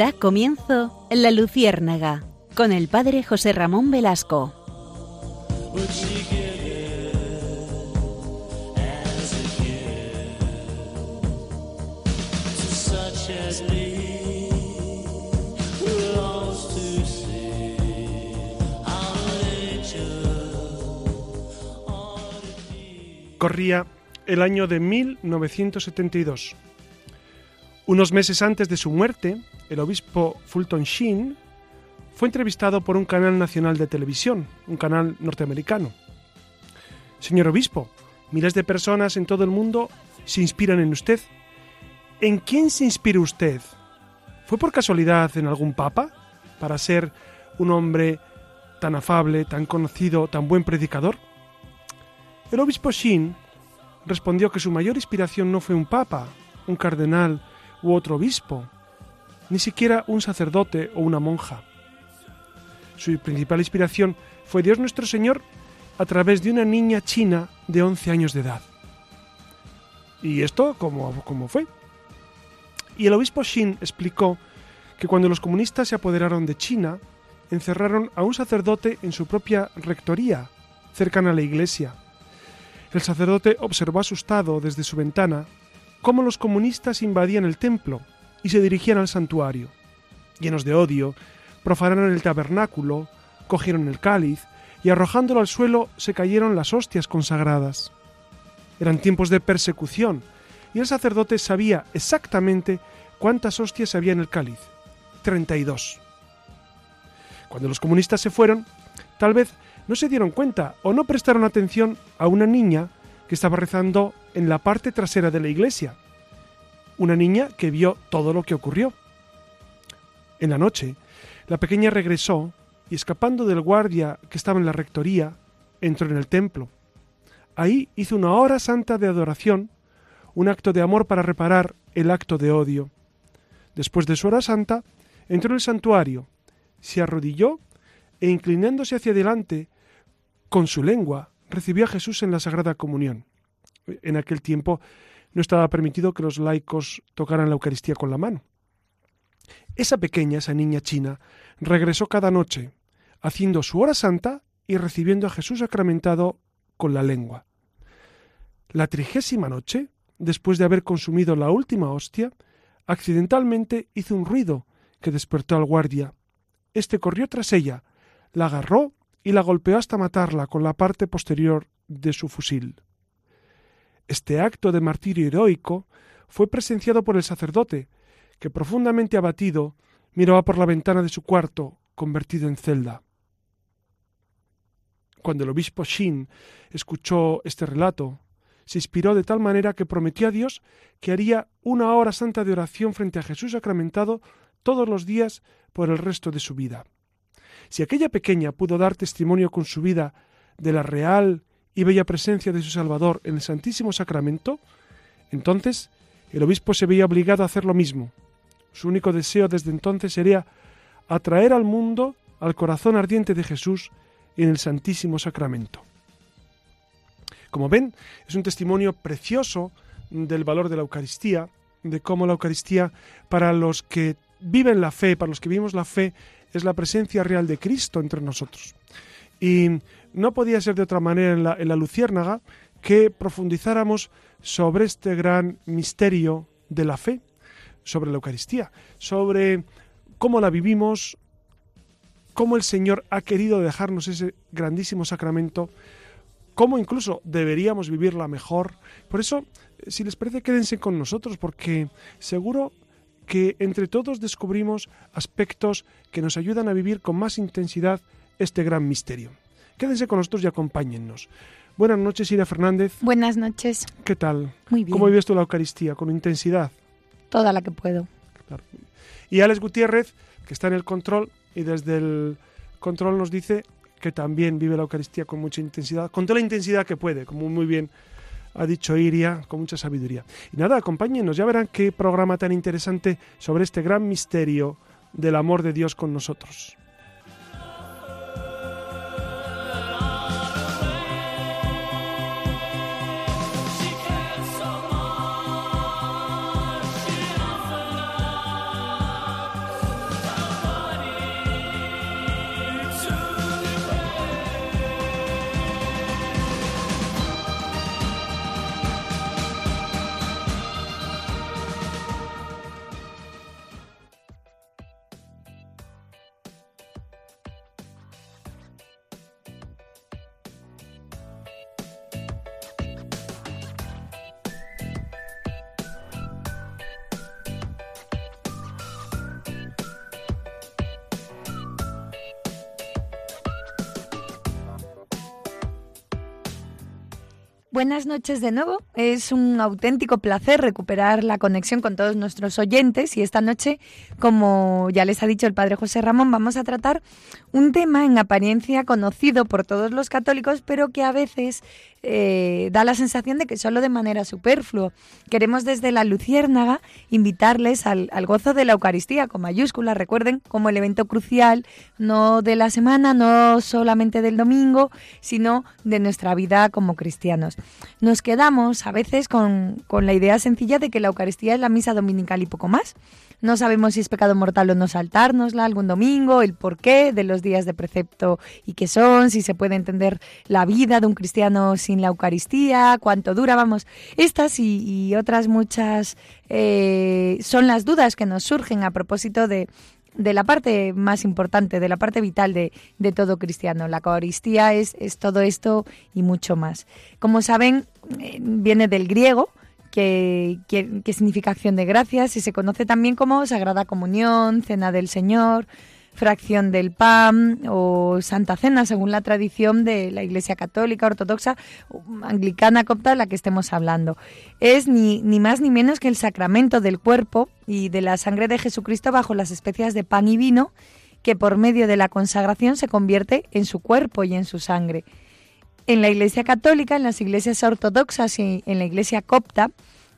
Da comienzo La Luciérnaga con el padre José Ramón Velasco. Corría el año de 1972. Unos meses antes de su muerte, el obispo Fulton Sheen fue entrevistado por un canal nacional de televisión, un canal norteamericano. Señor obispo, miles de personas en todo el mundo se inspiran en usted. ¿En quién se inspira usted? ¿Fue por casualidad en algún papa para ser un hombre tan afable, tan conocido, tan buen predicador? El obispo Shin respondió que su mayor inspiración no fue un papa, un cardenal u otro obispo, ni siquiera un sacerdote o una monja. Su principal inspiración fue Dios nuestro Señor a través de una niña china de 11 años de edad. ¿Y esto cómo, cómo fue? Y el obispo Shin explicó que cuando los comunistas se apoderaron de China, encerraron a un sacerdote en su propia rectoría, cercana a la iglesia, el sacerdote observó asustado desde su ventana cómo los comunistas invadían el templo y se dirigían al santuario. Llenos de odio, profanaron el tabernáculo, cogieron el cáliz y arrojándolo al suelo se cayeron las hostias consagradas. Eran tiempos de persecución y el sacerdote sabía exactamente cuántas hostias había en el cáliz. Treinta y dos. Cuando los comunistas se fueron, tal vez no se dieron cuenta o no prestaron atención a una niña que estaba rezando en la parte trasera de la iglesia. Una niña que vio todo lo que ocurrió. En la noche, la pequeña regresó y escapando del guardia que estaba en la rectoría, entró en el templo. Ahí hizo una hora santa de adoración, un acto de amor para reparar el acto de odio. Después de su hora santa, entró en el santuario, se arrodilló e inclinándose hacia adelante, con su lengua recibió a Jesús en la Sagrada Comunión. En aquel tiempo no estaba permitido que los laicos tocaran la Eucaristía con la mano. Esa pequeña, esa niña china, regresó cada noche, haciendo su hora santa y recibiendo a Jesús sacramentado con la lengua. La trigésima noche, después de haber consumido la última hostia, accidentalmente hizo un ruido que despertó al guardia. Este corrió tras ella, la agarró y la golpeó hasta matarla con la parte posterior de su fusil. Este acto de martirio heroico fue presenciado por el sacerdote, que profundamente abatido miraba por la ventana de su cuarto, convertido en celda. Cuando el obispo Shin escuchó este relato, se inspiró de tal manera que prometió a Dios que haría una hora santa de oración frente a Jesús sacramentado todos los días por el resto de su vida. Si aquella pequeña pudo dar testimonio con su vida de la real y bella presencia de su Salvador en el Santísimo Sacramento, entonces el obispo se veía obligado a hacer lo mismo. Su único deseo desde entonces sería atraer al mundo al corazón ardiente de Jesús en el Santísimo Sacramento. Como ven, es un testimonio precioso del valor de la Eucaristía, de cómo la Eucaristía para los que viven la fe, para los que vivimos la fe, es la presencia real de Cristo entre nosotros. Y no podía ser de otra manera en la, en la Luciérnaga que profundizáramos sobre este gran misterio de la fe, sobre la Eucaristía, sobre cómo la vivimos, cómo el Señor ha querido dejarnos ese grandísimo sacramento, cómo incluso deberíamos vivirla mejor. Por eso, si les parece, quédense con nosotros, porque seguro que entre todos descubrimos aspectos que nos ayudan a vivir con más intensidad este gran misterio. Quédense con nosotros y acompáñennos. Buenas noches, Ira Fernández. Buenas noches. ¿Qué tal? Muy bien. ¿Cómo vives tú la Eucaristía? ¿Con intensidad? Toda la que puedo. Claro. Y Alex Gutiérrez, que está en el control y desde el control nos dice que también vive la Eucaristía con mucha intensidad, con toda la intensidad que puede, como muy bien ha dicho Iria con mucha sabiduría. Y nada, acompáñenos, ya verán qué programa tan interesante sobre este gran misterio del amor de Dios con nosotros. Buenas noches de nuevo. Es un auténtico placer recuperar la conexión con todos nuestros oyentes y esta noche, como ya les ha dicho el padre José Ramón, vamos a tratar un tema en apariencia conocido por todos los católicos, pero que a veces eh, da la sensación de que solo de manera superfluo. Queremos desde la Luciérnaga invitarles al, al gozo de la Eucaristía con mayúsculas, recuerden, como el evento crucial, no de la semana, no solamente del domingo, sino de nuestra vida como cristianos. Nos quedamos a veces con, con la idea sencilla de que la Eucaristía es la misa dominical y poco más. No sabemos si es pecado mortal o no saltárnosla algún domingo, el porqué de los días de precepto y qué son, si se puede entender la vida de un cristiano sin la Eucaristía, cuánto dura, vamos. Estas y, otras muchas eh, son las dudas que nos surgen a propósito de, de la parte más importante, de la parte vital de, de todo cristiano. La Eucaristía es, es, todo esto y mucho más. Como saben, eh, viene del griego, que, que, que, significa acción de gracias y se conoce también como Sagrada Comunión, Cena del Señor, fracción del pan o Santa Cena, según la tradición de la Iglesia Católica, Ortodoxa, Anglicana, Copta, la que estemos hablando. Es ni, ni más ni menos que el sacramento del cuerpo y de la sangre de Jesucristo bajo las especias de pan y vino, que por medio de la consagración se convierte en su cuerpo y en su sangre. En la Iglesia Católica, en las iglesias ortodoxas y en la Iglesia copta,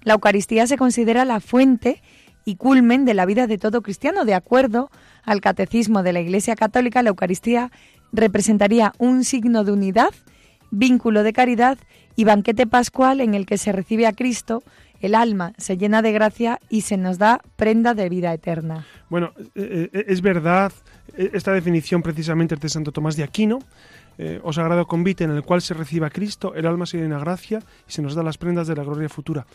la Eucaristía se considera la fuente y culmen de la vida de todo cristiano. De acuerdo al catecismo de la Iglesia Católica, la Eucaristía representaría un signo de unidad, vínculo de caridad y banquete pascual en el que se recibe a Cristo, el alma se llena de gracia y se nos da prenda de vida eterna. Bueno, es verdad, esta definición precisamente es de Santo Tomás de Aquino, eh, o sagrado convite en el cual se recibe a Cristo, el alma se llena gracia y se nos da las prendas de la gloria futura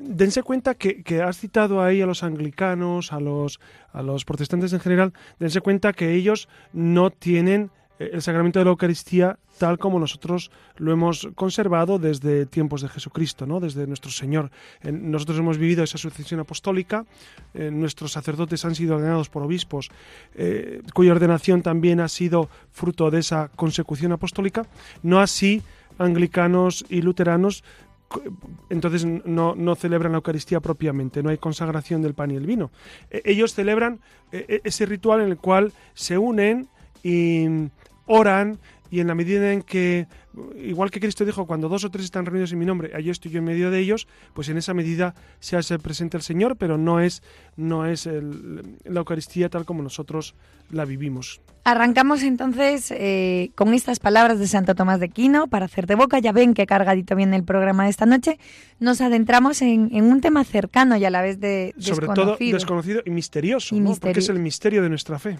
dense cuenta que, que, has citado ahí a los anglicanos, a los, a los protestantes en general, dense cuenta que ellos no tienen el sacramento de la Eucaristía tal como nosotros lo hemos conservado desde tiempos de Jesucristo, ¿no? desde nuestro Señor. Nosotros hemos vivido esa sucesión apostólica, nuestros sacerdotes han sido ordenados por obispos, eh, cuya ordenación también ha sido fruto de esa consecución apostólica, no así anglicanos y luteranos entonces no, no, celebran la Eucaristía propiamente, no hay consagración del pan y el vino. E, ellos celebran e, ese ritual en el cual se unen y oran y en la medida en que, igual que Cristo dijo, cuando dos o tres están reunidos en mi nombre, allí estoy yo en medio de ellos, pues en esa medida se hace presente el Señor, pero no es, no es el, la Eucaristía tal como nosotros la vivimos. Arrancamos entonces eh, con estas palabras de Santo Tomás de Quino para hacer de boca. Ya ven que cargadito viene el programa de esta noche. Nos adentramos en, en un tema cercano y a la vez de Sobre todo desconocido y misterioso, y ¿no? porque es el misterio de nuestra fe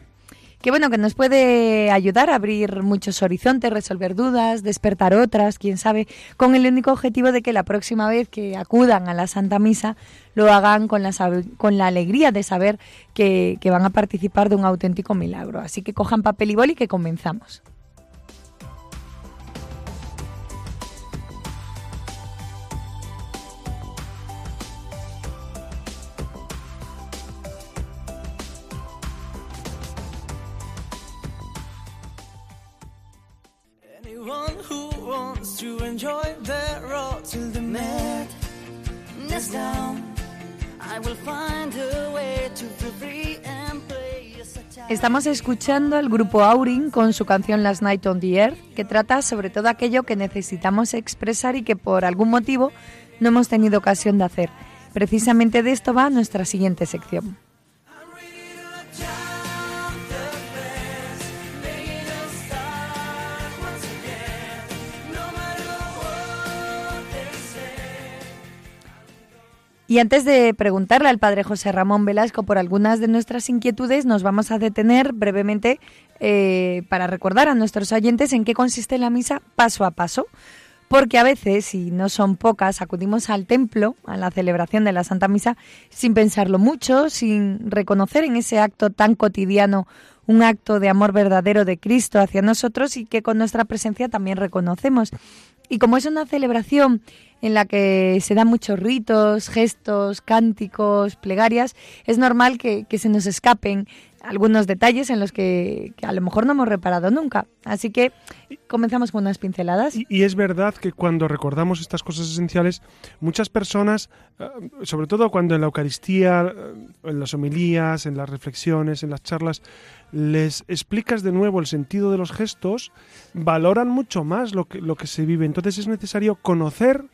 que bueno, que nos puede ayudar a abrir muchos horizontes, resolver dudas, despertar otras, quién sabe, con el único objetivo de que la próxima vez que acudan a la Santa Misa lo hagan con la, con la alegría de saber que, que van a participar de un auténtico milagro. Así que cojan papel y boli que comenzamos. Estamos escuchando al grupo Aurin con su canción Last Night on the Earth, que trata sobre todo aquello que necesitamos expresar y que por algún motivo no hemos tenido ocasión de hacer. Precisamente de esto va nuestra siguiente sección. Y antes de preguntarle al padre José Ramón Velasco por algunas de nuestras inquietudes, nos vamos a detener brevemente eh, para recordar a nuestros oyentes en qué consiste la misa paso a paso. Porque a veces, y no son pocas, acudimos al templo, a la celebración de la Santa Misa, sin pensarlo mucho, sin reconocer en ese acto tan cotidiano un acto de amor verdadero de Cristo hacia nosotros y que con nuestra presencia también reconocemos. Y como es una celebración en la que se dan muchos ritos, gestos, cánticos, plegarias, es normal que, que se nos escapen algunos detalles en los que, a lo mejor no hemos reparado nunca. Así que comenzamos con unas pinceladas. Y, es verdad que cuando recordamos estas cosas esenciales, muchas personas, eh, sobre todo cuando en la Eucaristía, eh, en las homilías, en las reflexiones, en las charlas, les explicas de nuevo el sentido de los gestos, valoran mucho más lo que, lo que se vive. Entonces es necesario conocer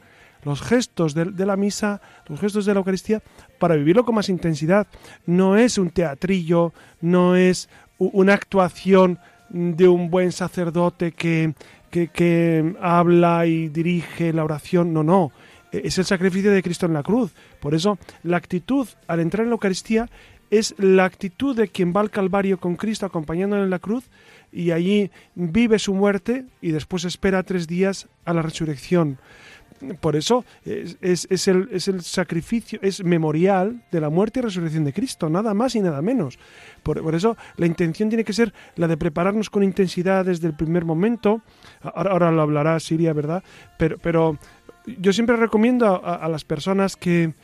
los gestos de, la misa, los gestos de la Eucaristía, para vivirlo con más intensidad. No es un teatrillo, no es una actuación de un buen sacerdote que, que, habla y dirige la oración, no, no. E, es el sacrificio de Cristo en la cruz. Por eso la actitud al entrar en la Eucaristía es la actitud de quien va al Calvario con Cristo acompañándole en la cruz y allí vive su muerte y después espera tres días a la resurrección. Por eso es, el, sacrificio, es memorial de la muerte y resurrección de Cristo, nada más y nada menos. Por, eso la intención tiene que ser la de prepararnos con intensidad desde el primer momento. Ahora, lo hablará Siria, ¿verdad? Pero, pero yo siempre recomiendo a, las personas que,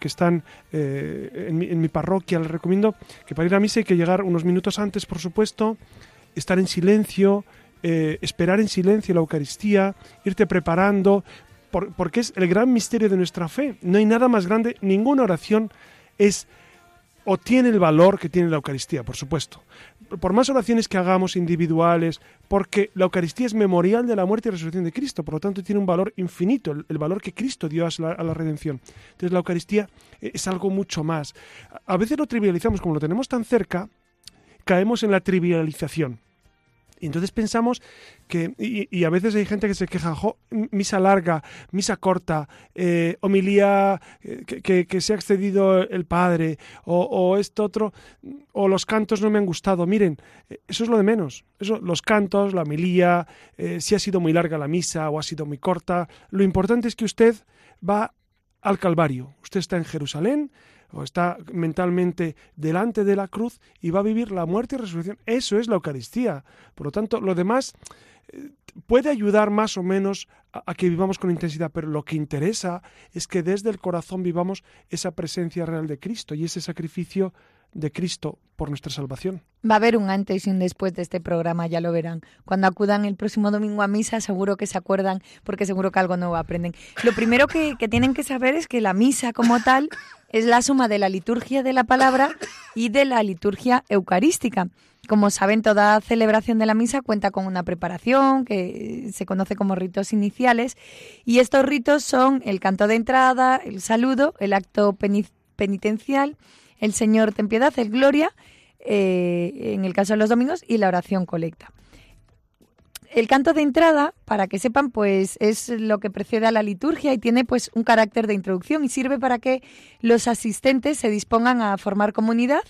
están eh, en, mi, parroquia, les recomiendo que para ir a misa hay que llegar unos minutos antes, por supuesto, estar en silencio, eh, esperar en silencio la Eucaristía, irte preparando, porque es el gran misterio de nuestra fe. No hay nada más grande, ninguna oración es o tiene el valor que tiene la Eucaristía, por supuesto. Por más oraciones que hagamos individuales, porque la Eucaristía es memorial de la muerte y resurrección de Cristo, por lo tanto tiene un valor infinito, el, valor que Cristo dio a la, a la, redención. Entonces la Eucaristía es algo mucho más. A veces lo trivializamos, como lo tenemos tan cerca, caemos en la trivialización. Y entonces pensamos que, y, a veces hay gente que se queja, misa larga, misa corta, eh, homilía eh, que, se ha excedido el padre, o, esto otro, o los cantos no me han gustado. Miren, eh, eso es lo de menos. Eso, los cantos, la homilía, si ha sido muy larga la misa o ha sido muy corta. Lo importante es que usted va al Calvario. Usted está en Jerusalén, o está mentalmente delante de la cruz y va a vivir la muerte y resurrección. Eso es la Eucaristía. Por lo tanto, lo demás eh, puede ayudar más o menos a, que vivamos con intensidad, pero lo que interesa es que desde el corazón vivamos esa presencia real de Cristo y ese sacrificio de Cristo por nuestra salvación. Va a haber un antes y un después de este programa, ya lo verán. Cuando acudan el próximo domingo a misa, seguro que se acuerdan, porque seguro que algo nuevo aprenden. Lo primero que, que tienen que saber es que la misa como tal es la suma de la liturgia de la palabra y de la liturgia eucarística. Como saben, toda celebración de la misa cuenta con una preparación que se conoce como ritos iniciales y estos ritos son el canto de entrada, el saludo, el acto penitencial, el Señor ten piedad, el Gloria, eh, en el caso de los domingos, y la oración colecta. El canto de entrada, para que sepan, pues es lo que precede a la liturgia y tiene pues un carácter de introducción y sirve para que los asistentes se dispongan a formar comunidad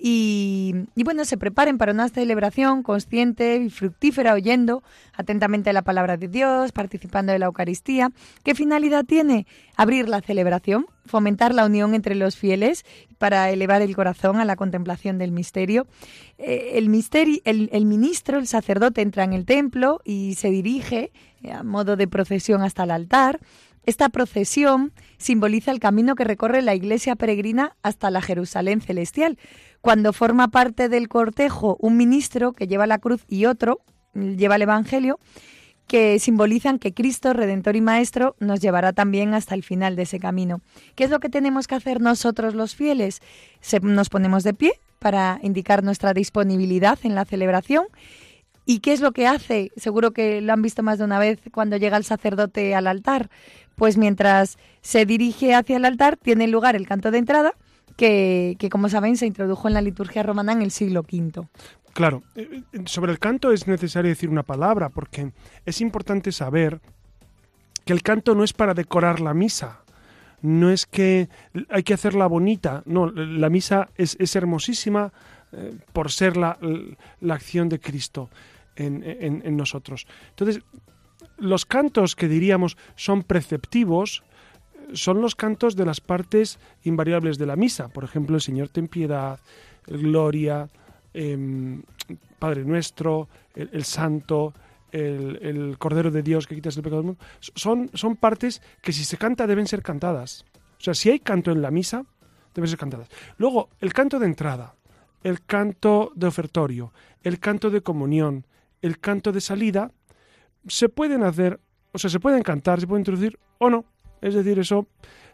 y, bueno, se preparen para una celebración consciente y fructífera, oyendo atentamente la palabra de Dios, participando de la Eucaristía. ¿Qué finalidad tiene? Abrir la celebración, fomentar la unión entre los fieles para elevar el corazón a la contemplación del misterio. Eh, el, misterio el, el ministro, el sacerdote, entra en el templo y se dirige eh, a modo de procesión hasta el altar. Esta procesión simboliza el camino que recorre la iglesia peregrina hasta la Jerusalén celestial, cuando forma parte del cortejo un ministro que lleva la cruz y otro lleva el Evangelio, que simbolizan que Cristo, Redentor y Maestro, nos llevará también hasta el final de ese camino. ¿Qué es lo que tenemos que hacer nosotros los fieles? nos ponemos de pie para indicar nuestra disponibilidad en la celebración. ¿Y qué es lo que hace? Seguro que lo han visto más de una vez cuando llega el sacerdote al altar. Pues mientras se dirige hacia el altar, tiene lugar el canto de entrada, que, como saben se introdujo en la liturgia romana en el siglo V. Claro, eh, eh, sobre el canto es necesario decir una palabra porque es importante saber que el canto no es para decorar la misa, no es que hay que hacerla bonita, no, la misa es, hermosísima eh, por ser la, acción de Cristo en nosotros. Entonces, los cantos que diríamos son preceptivos, son los cantos de las partes invariables de la misa. Por ejemplo, el Señor ten piedad, el Gloria, em, Padre nuestro, el, Santo, el, Cordero de Dios que quitas el pecado del mundo. Son, son partes que si se canta deben ser cantadas. O sea, si hay canto en la misa, deben ser cantadas. Luego, el canto de entrada. el canto de ofertorio, el canto de comunión, el canto de salida, se pueden hacer, o sea, se pueden cantar, se pueden introducir o no. Es decir, eso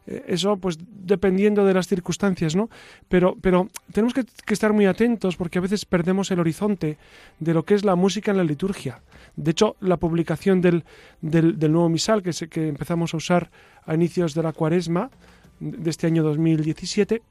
eh, eso pues dependiendo de las circunstancias, ¿no? Pero, pero tenemos que, estar muy atentos porque a veces perdemos el horizonte de lo que es la música en la liturgia. De hecho, la publicación del, del, nuevo misal que, que empezamos a usar a inicios de la cuaresma de este año 2017,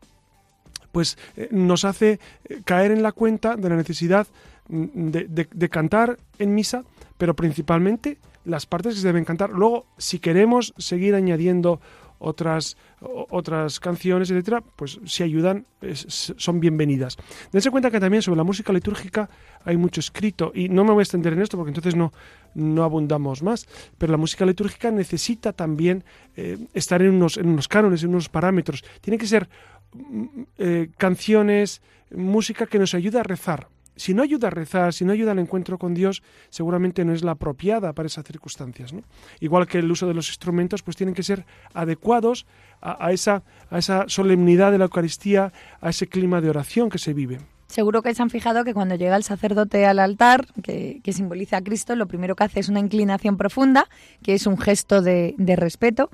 pues eh, nos hace eh, caer en la cuenta de la necesidad mm, de, de cantar en misa, pero principalmente las partes que se deben cantar. Luego, si queremos seguir añadiendo otras, otras canciones, etcétera, pues si ayudan, son bienvenidas. Dense cuenta que también sobre la música litúrgica hay mucho escrito, y no me voy a extender en esto porque entonces no, no abundamos más, pero la música litúrgica necesita también eh, estar en unos, en unos cánones, en unos parámetros. Tiene que ser mm, eh, canciones, música que nos ayude a rezar, si no ayuda a rezar, si no ayuda al encuentro con Dios, seguramente no es la apropiada para esas circunstancias. ¿no? Igual que el uso de los instrumentos, pues tienen que ser adecuados a, esa, a esa solemnidad de la Eucaristía, a ese clima de oración que se vive. Seguro que se han fijado que cuando llega el sacerdote al altar, que, simboliza a Cristo, lo primero que hace es una inclinación profunda, que es un gesto de, de respeto,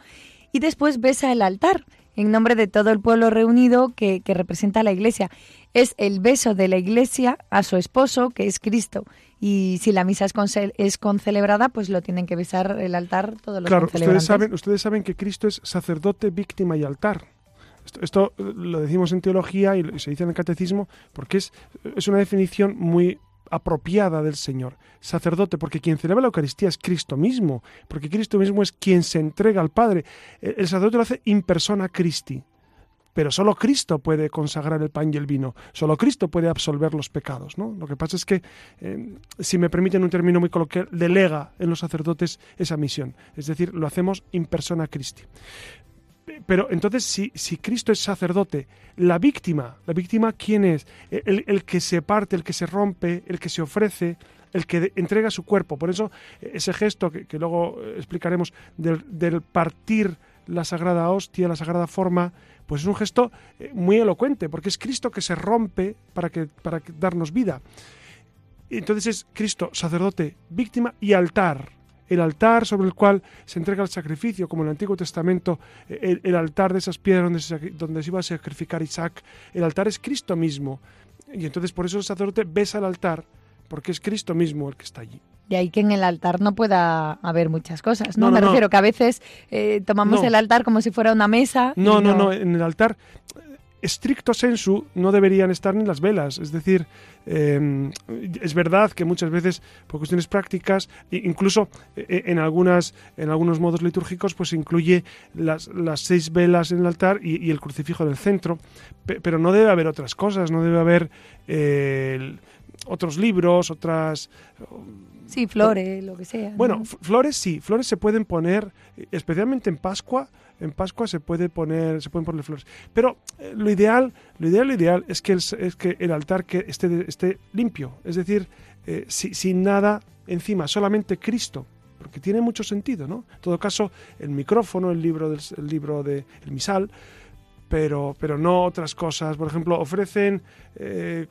y después besa el altar en nombre de todo el pueblo reunido que, representa a la Iglesia. Es el beso de la Iglesia a su esposo, que es Cristo. Y si la misa es, es concelebrada, pues lo tienen que besar el altar todos los Claro, ustedes saben, ustedes saben que Cristo es sacerdote, víctima y altar. Esto, lo decimos en teología y se dice en el catecismo porque es, es una definición muy apropiada del Señor. Sacerdote, porque quien celebra la Eucaristía es Cristo mismo, porque Cristo mismo es quien se entrega al Padre. El sacerdote lo hace in persona Christi. Pero solo Cristo puede consagrar el pan y el vino, solo Cristo puede absolver los pecados. ¿no? Lo que pasa es que, eh, si me permiten un término muy coloquial, delega en los sacerdotes esa misión. Es decir, lo hacemos in persona Christi. Pero entonces, si, si, Cristo es sacerdote, la víctima, la víctima, ¿quién es? El, que se parte, el que se rompe, el que se ofrece, el que entrega su cuerpo. Por eso, ese gesto que, luego explicaremos del, partir la sagrada hostia, la sagrada forma, pues es un gesto eh, muy elocuente, porque es Cristo que se rompe para, que, para darnos vida. Entonces es Cristo, sacerdote, víctima y altar el altar sobre el cual se entrega el sacrificio, como en el Antiguo Testamento, el, altar de esas piedras donde se, donde se iba a sacrificar Isaac, el altar es Cristo mismo. Y entonces por eso el sacerdote besa el altar, porque es Cristo mismo el que está allí. Y ahí que en el altar no pueda haber muchas cosas, ¿no? Me refiero que a veces eh, tomamos el altar como si fuera una mesa. No, no, no, en el altar estricto sensu no deberían estar ni las velas. Es decir, em, es verdad que muchas veces por cuestiones prácticas, incluso e, e, en algunas en algunos modos litúrgicos, pues incluye las, las seis velas en el altar y, el crucifijo del centro, pero no debe haber otras cosas, no debe haber eh, otros libros, otras Sí, flores, lo que sea. Bueno, flores sí, flores se pueden poner, especialmente en Pascua, en Pascua se puede poner, se pueden poner flores. Pero eh, lo ideal, lo ideal, lo ideal es que el, es que el altar que esté, esté limpio, es decir, eh, sin nada encima, solamente Cristo, porque tiene mucho sentido, ¿no? En todo caso, el micrófono, el libro del el libro de el misal, pero, pero no otras cosas. Por ejemplo, ofrecen eh,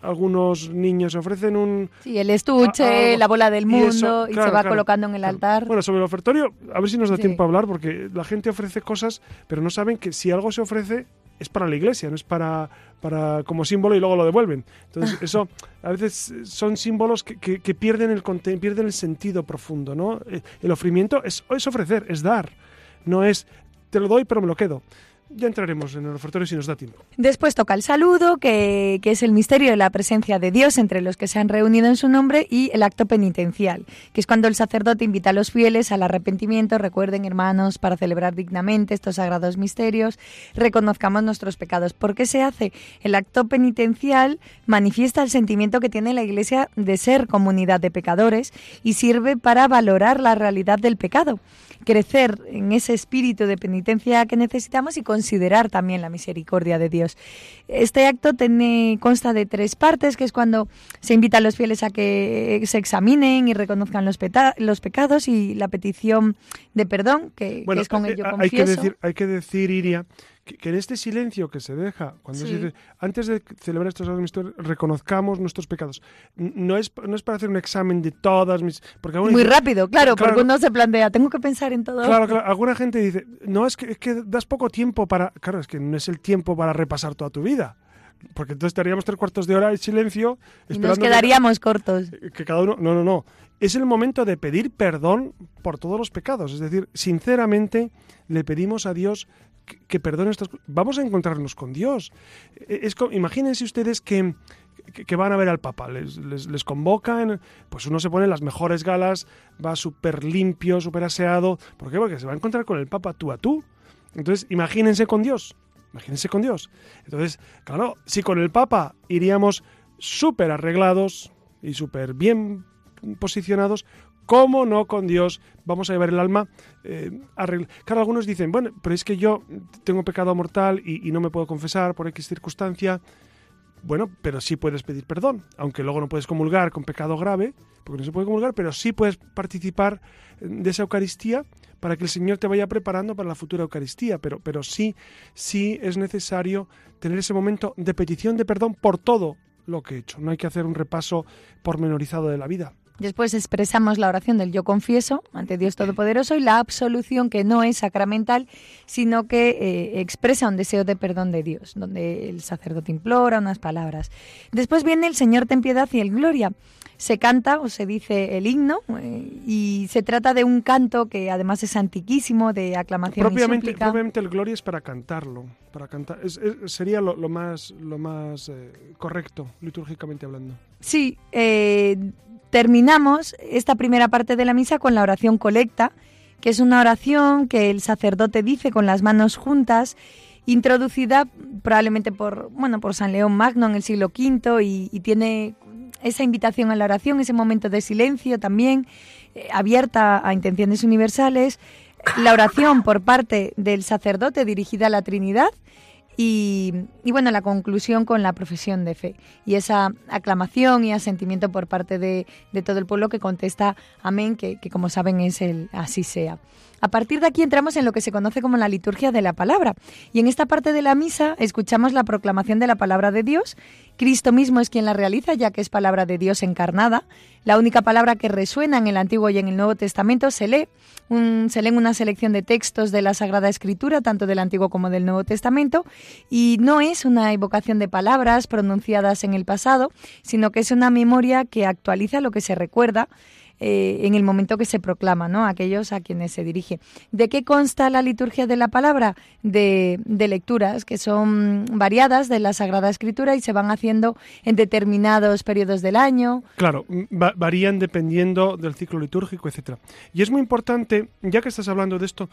algunos niños ofrecen un... Sí, el estuche, la bola del mundo, y, se va colocando en el altar. Bueno, sobre el ofertorio, a ver si nos da tiempo a hablar, porque la gente ofrece cosas, pero no saben que si algo se ofrece es para la iglesia, no es para, para como símbolo y luego lo devuelven. Entonces, eso a veces son símbolos que, que, pierden, el, pierden el sentido profundo, ¿no? Eh, el ofrecimiento es, es ofrecer, es dar, no es te lo doy pero me lo quedo ya entraremos en el ofertorio si nos da tiempo. Después toca el saludo, que, es el misterio de la presencia de Dios entre los que se han reunido en su nombre, y el acto penitencial, que es cuando el sacerdote invita a los fieles al arrepentimiento. Recuerden, hermanos, para celebrar dignamente estos sagrados misterios, reconozcamos nuestros pecados. ¿Por qué se hace? El acto penitencial manifiesta el sentimiento que tiene la Iglesia de ser comunidad de pecadores y sirve para valorar la realidad del pecado crecer en ese espíritu de penitencia que necesitamos y considerar también la misericordia de Dios. Este acto tiene, consta de tres partes, que es cuando se invita a los fieles a que se examinen y reconozcan los, los pecados y la petición de perdón, que, es con eh, ello confieso. Hay que decir, hay que decir Iria, que, en este silencio que se deja, cuando Sí. se dice, antes de celebrar estos misterios, reconozcamos nuestros pecados. No es, no es para hacer un examen de todas mis... Porque Muy rápido, claro, Claro. porque uno se plantea, tengo que pensar en todo. Claro, claro. Alguna gente dice, no, es que, es que das poco tiempo para... Claro, es que no es el tiempo para repasar toda tu vida. Porque entonces estaríamos tres cuartos de hora en silencio esperando nos que- quedaríamos cortos. que cada uno. No, no, no. Es el momento de pedir perdón por todos los pecados. Es decir, sinceramente le pedimos a Dios que, que perdone estas cosas. Vamos a encontrarnos con Dios. E- Es, co- imagínense ustedes que, que, que van a ver al Papa, les, les, les convocan, pues uno se pone las mejores galas, va súper limpio, súper aseado. ¿Por qué? Porque se va a encontrar con el Papa tú a tú. Entonces, imagínense con Dios. Imagínense con Dios. Entonces, claro, si con el Papa iríamos súper arreglados y súper bien posicionados, ¿cómo no con Dios vamos a llevar el alma eh, arregl- Claro, algunos dicen, bueno, pero es que yo tengo pecado mortal y, y no me puedo confesar por X circunstancia. Bueno, pero sí puedes pedir perdón, aunque luego no puedes comulgar con pecado grave, porque no se puede comulgar, pero sí puedes participar de esa Eucaristía para que el Señor te vaya preparando para la futura Eucaristía. Pero, pero sí, sí es necesario tener ese momento de petición de perdón por todo lo que he hecho. No hay que hacer un repaso pormenorizado de la vida. Después expresamos la oración del yo confieso ante Dios Todopoderoso y la absolución que no es sacramental, sino que eh, expresa un deseo de perdón de Dios, donde el sacerdote implora unas palabras. Después viene el Señor ten piedad y el gloria. Se canta o se dice el himno eh, y se trata de un canto que además es antiquísimo, de aclamación Propiamente, y propiamente el gloria es para cantarlo, para cantar. es- es- sería lo, lo más, lo más eh, correcto, litúrgicamente hablando. Sí, eh, terminamos esta primera parte de la misa con la oración colecta, que es una oración que el sacerdote dice con las manos juntas, introducida probablemente por, bueno, por San León Magno en el siglo V y, tiene esa invitación a la oración, ese momento de silencio también, eh, abierta a intenciones universales, la oración por parte del sacerdote dirigida a la Trinidad y, y, bueno, la conclusión con la profesión de fe y esa aclamación y asentimiento por parte de, de todo el pueblo que contesta amén, que, que, como saben es el así sea. A partir de aquí entramos en lo que se conoce como la liturgia de la palabra y en esta parte de la misa escuchamos la proclamación de la palabra de Dios. Cristo mismo es quien la realiza ya que es palabra de Dios encarnada. La única palabra que resuena en el Antiguo y en el Nuevo Testamento se lee un, se leen una selección de textos de la Sagrada Escritura, tanto del Antiguo como del Nuevo Testamento, y no es una evocación de palabras pronunciadas en el pasado, sino que es una memoria que actualiza lo que se recuerda eh, en el momento que se proclama, ¿no? Aquellos a quienes se dirige. ¿De qué consta la liturgia de la palabra? De, lecturas que son variadas de la Sagrada Escritura y se van haciendo en determinados periodos del año. Claro, va varían dependiendo del ciclo litúrgico, etcétera. Y es muy importante, ya que estás hablando de esto,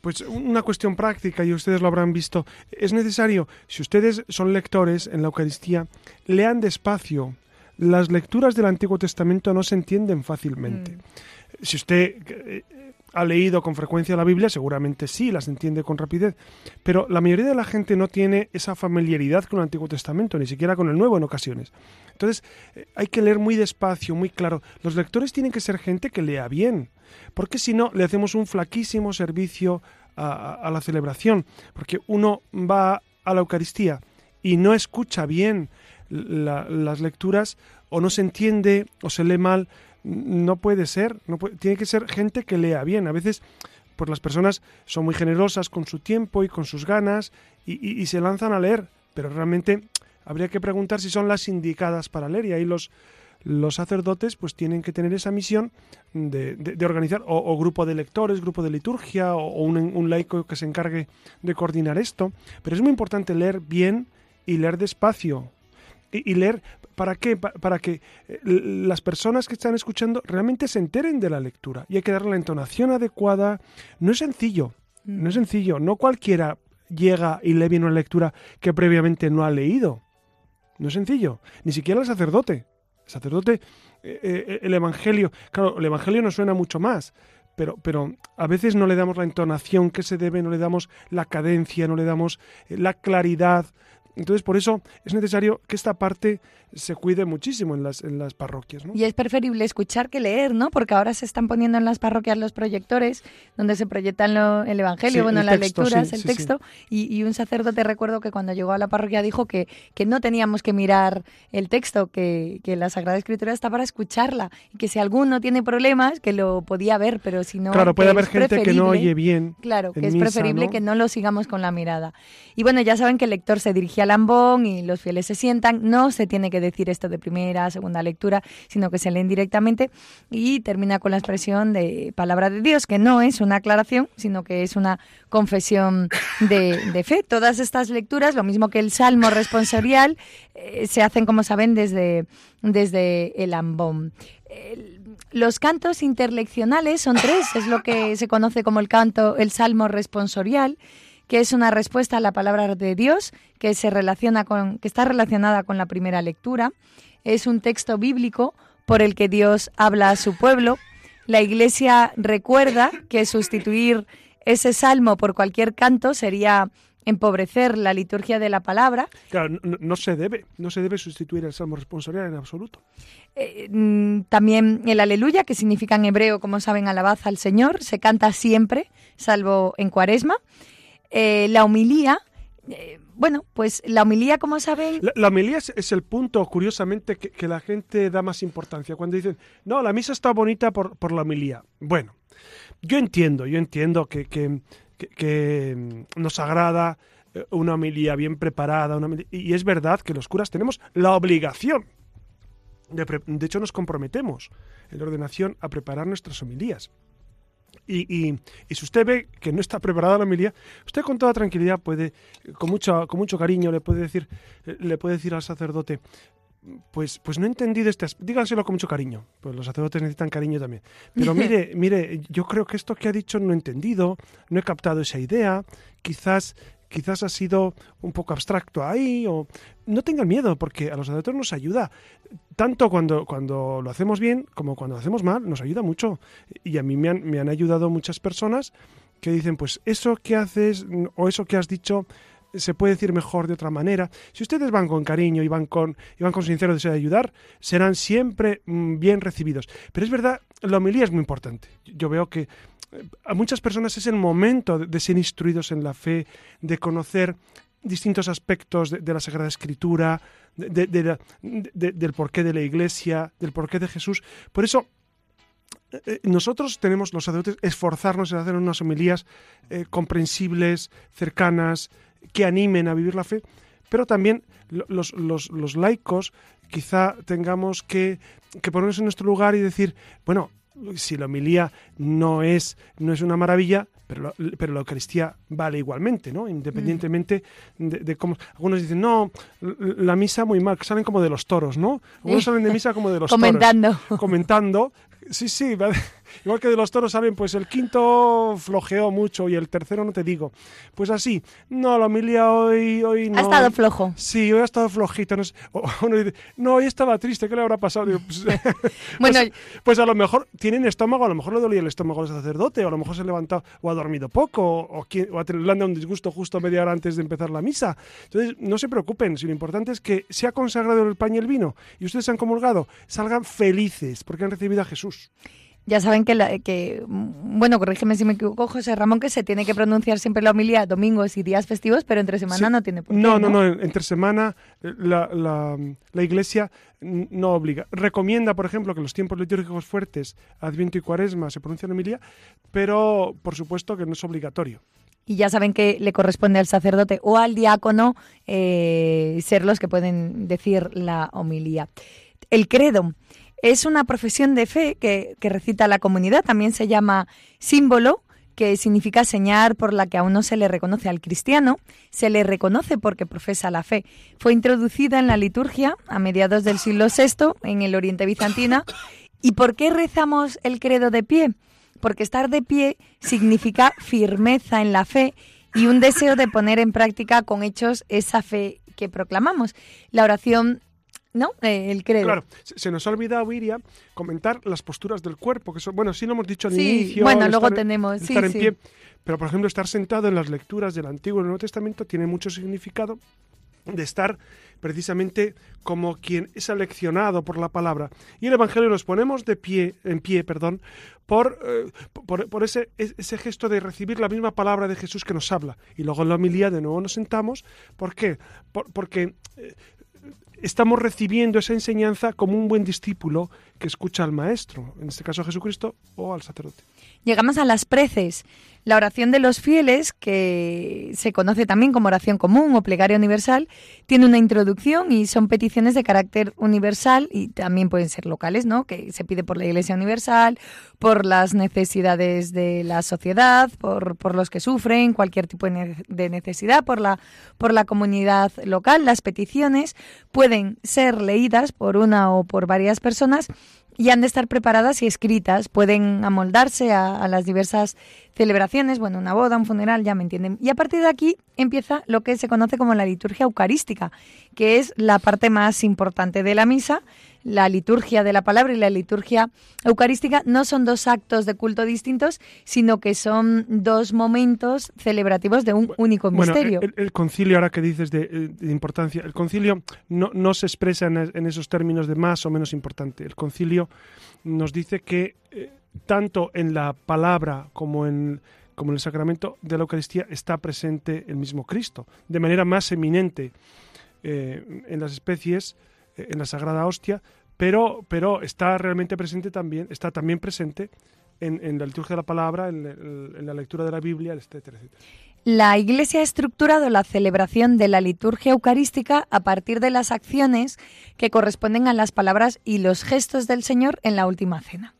pues una cuestión práctica, y ustedes lo habrán visto, es necesario, si ustedes son lectores en la Eucaristía, lean despacio. Las lecturas del Antiguo Testamento no se entienden fácilmente. Mm. Si usted eh, ha leído con frecuencia la Biblia, seguramente sí, las entiende con rapidez, pero la mayoría de la gente no tiene esa familiaridad con el Antiguo Testamento, ni siquiera con el Nuevo en ocasiones. Entonces, eh, hay que leer muy despacio, muy claro. Los lectores tienen que ser gente que lea bien, porque si no, le hacemos un flaquísimo servicio a, a la celebración, porque uno va a la Eucaristía y no escucha bien la, las lecturas o no se entiende o se lee mal, no puede ser, no puede, tiene que ser gente que lea bien. A veces pues las personas son muy generosas con su tiempo y con sus ganas y, se lanzan a leer, pero realmente habría que preguntar si son las indicadas para leer y ahí los, los sacerdotes pues tienen que tener esa misión de, de, de organizar o, grupo de lectores, grupo de liturgia o, un, laico que se encargue de coordinar esto. Pero es muy importante leer bien y leer despacio. Y, y leer, ¿para qué? Pa, para que eh, las personas que están escuchando realmente se enteren de la lectura. Y hay que darle la entonación adecuada. No es sencillo, no es sencillo. No cualquiera llega y lee bien una lectura que previamente no ha leído. No es sencillo. Ni siquiera el sacerdote. El sacerdote, eh, eh, el Evangelio, claro, el Evangelio nos suena mucho más, pero, pero a veces no le damos la entonación que se debe, no le damos la cadencia, no le damos la claridad Entonces, por eso es necesario que esta parte se cuide muchísimo en las, en las parroquias. ¿no? Y es preferible escuchar que leer, ¿no? Porque ahora se están poniendo en las parroquias los proyectores donde se proyectan lo, el Evangelio, Sí, bueno, el las texto, lecturas, sí, el sí, texto. Y, y un sacerdote recuerdo que cuando llegó a la parroquia dijo que, que no teníamos que mirar el texto, que, que la Sagrada Escritura está para escucharla. Y que si alguno tiene problemas, que lo podía ver, pero si no. claro, puede haber gente que no oye bien. Claro, que es misa, preferible ¿no? que no lo sigamos con la mirada. Y bueno, ya saben que el lector se dirige al ambón y los fieles se sientan. No se tiene que decir esto de primera, segunda lectura, sino que se leen directamente y termina con la expresión de palabra de Dios, que no es una aclaración, sino que es una confesión de, fe. Todas estas lecturas, lo mismo que el Salmo responsorial, eh, se hacen, como saben, desde, desde el ambón. Los cantos interleccionales son tres, es lo que se conoce como el canto, el salmo responsorial, que es una respuesta a la palabra de Dios que se relaciona con, que está relacionada con la primera lectura. Es un texto bíblico por el que Dios habla a su pueblo. La Iglesia recuerda que sustituir ese salmo por cualquier canto sería empobrecer la liturgia de la palabra Claro, no, se debe, no se debe sustituir el salmo responsorial en absoluto. Eh, mm, también el aleluya, que significa en hebreo, como saben, alabad al Señor, se canta siempre, salvo en cuaresma. Eh, la homilía, eh, bueno, pues la homilía, como saben, La, homilía es, el punto, curiosamente, que, la gente da más importancia. Cuando dicen, no, la misa está bonita por, por la homilía. Bueno, yo entiendo, yo entiendo que, que, mm, nos agrada eh, una homilía bien preparada. Y es verdad que los curas tenemos la obligación. De, de hecho, nos comprometemos en la ordenación a preparar nuestras homilías. Y, y- y si usted ve que no está preparada la homilía, usted con toda tranquilidad puede, con mucho, con mucho cariño, le puede decir, eh, le puede decir al sacerdote, pues, pues no he entendido este aspecto. Díganselo con mucho cariño, pues los sacerdotes necesitan cariño también. Pero mire, mire, yo creo que esto que ha dicho no he entendido, no he captado esa idea, quizás quizás ha sido un poco abstracto ahí o no tengan miedo porque a los sacerdotes nos ayuda tanto cuando, cuando lo hacemos bien como cuando lo hacemos mal, nos ayuda mucho. Y a mí me han, me han ayudado muchas personas que dicen, pues eso que haces o eso que has dicho se puede decir mejor de otra manera. Si ustedes van con cariño y van con, y van con sincero deseo de ayudar, serán siempre mm, bien recibidos. Pero es verdad, la homilía es muy importante. Yo veo que eh, a muchas personas es el momento de, ser instruidos en la fe, de conocer distintos aspectos de, la Sagrada Escritura, de- del porqué de la Iglesia, del porqué de Jesús. Por eso, eh, nosotros tenemos, los sacerdotes, esforzarnos en hacer unas homilías eh, comprensibles, cercanas, que animen a vivir la fe, pero también lo- los, los- los laicos quizá tengamos que, que ponernos en nuestro lugar y decir, bueno, si la homilía no es, no es una maravilla, pero la, pero la Eucaristía vale igualmente, ¿no? Independientemente de, de cómo... Algunos dicen, no, la misa muy mal, que salen como de los toros, ¿no? Algunos salen de misa como de los comentando. toros. Comentando. Sí, sí, vale. Igual que de los toros salen, pues el quinto flojeó mucho y el tercero no te digo. Pues así, no, la homilía hoy, hoy no. Ha estado flojo. Sí, hoy ha estado flojito. No sé. O uno dice, no, hoy estaba triste, ¿qué le habrá pasado? Digo, pues, Bueno, pues, pues a lo mejor tienen estómago, a lo mejor le dolía el estómago al sacerdote, o a lo mejor se ha levantado o ha dormido poco, o, quién- o ha tenido, le han dado un disgusto justo media hora antes de empezar la misa. Entonces, no se preocupen, si lo importante es que se ha consagrado el pan y el vino y ustedes han comulgado, salgan felices porque han recibido a Jesús. Ya saben que, la- que, bueno, corrígeme si me equivoco, José Ramón, que se tiene que pronunciar siempre la homilía domingos y días festivos, pero entre semana Sí. no tiene por qué. No, no, no, en- entre semana eh, la, la- la Iglesia no obliga. Recomienda, por ejemplo, que los tiempos litúrgicos fuertes, Adviento y Cuaresma, se pronuncien la homilía, pero por supuesto que no es obligatorio. Y ya saben que le corresponde al sacerdote o al diácono eh, ser los que pueden decir la homilía. El credo es una profesión de fe que, recita la comunidad, también se llama símbolo, que significa señal por la que a uno se le reconoce al cristiano, se le reconoce porque profesa la fe. Fue introducida en la liturgia a mediados del siglo VI en el Oriente Bizantino. ¿Y por qué rezamos el credo de pie? Porque estar de pie significa firmeza en la fe y un deseo de poner en práctica con hechos esa fe que proclamamos. La oración, ¿no? Eh, el credo. Claro, se, nos ha olvidado, Iria, comentar las posturas del cuerpo, que son, bueno, sí lo hemos dicho al Sí, inicio. bueno, luego estar tenemos, sí, estar en sí. pie, pero por ejemplo, estar sentado en las lecturas del Antiguo y el Nuevo Testamento tiene mucho significado de estar precisamente como quien es aleccionado por la palabra. Y el Evangelio los ponemos de pie, en pie, perdón, por, eh, por, ese, ese, gesto de recibir la misma palabra de Jesús que nos habla. Y luego en la homilía de nuevo nos sentamos. ¿Por qué? porque eh, estamos recibiendo esa enseñanza como un buen discípulo que escucha al Maestro, en este caso a Jesucristo o al sacerdote. Llegamos a las preces. La oración de los fieles, que se conoce también como oración común o plegaria universal, tiene una introducción y son peticiones de carácter universal y también pueden ser locales, ¿no? Que se pide por la Iglesia Universal, por las necesidades de la sociedad, por, por los que sufren cualquier tipo de necesidad, por la, por la comunidad local. Las peticiones pueden ser leídas por una o por varias personas y han de estar preparadas y escritas, pueden amoldarse a, las diversas celebraciones, bueno, una boda, un funeral, ya me entienden. Y a partir de aquí empieza lo que se conoce como la liturgia eucarística, que es la parte más importante de la misa, la liturgia de la palabra y la liturgia eucarística no son dos actos de culto distintos, sino que son dos momentos celebrativos de un único misterio. el, concilio, ahora que dices de, importancia, el concilio no, no se expresa en, esos términos de más o menos importante. El concilio nos dice que eh, tanto en la palabra como en como en el sacramento de la Eucaristía está presente el mismo Cristo, de manera más eminente eh, en las especies en la Sagrada Hostia, pero, pero está realmente presente también, está también presente en, la liturgia de la palabra, en, la lectura de la Biblia, etcétera, etcétera. La Iglesia ha estructurado la celebración de la liturgia eucarística a partir de las acciones que corresponden a las palabras y los gestos del Señor en la última cena.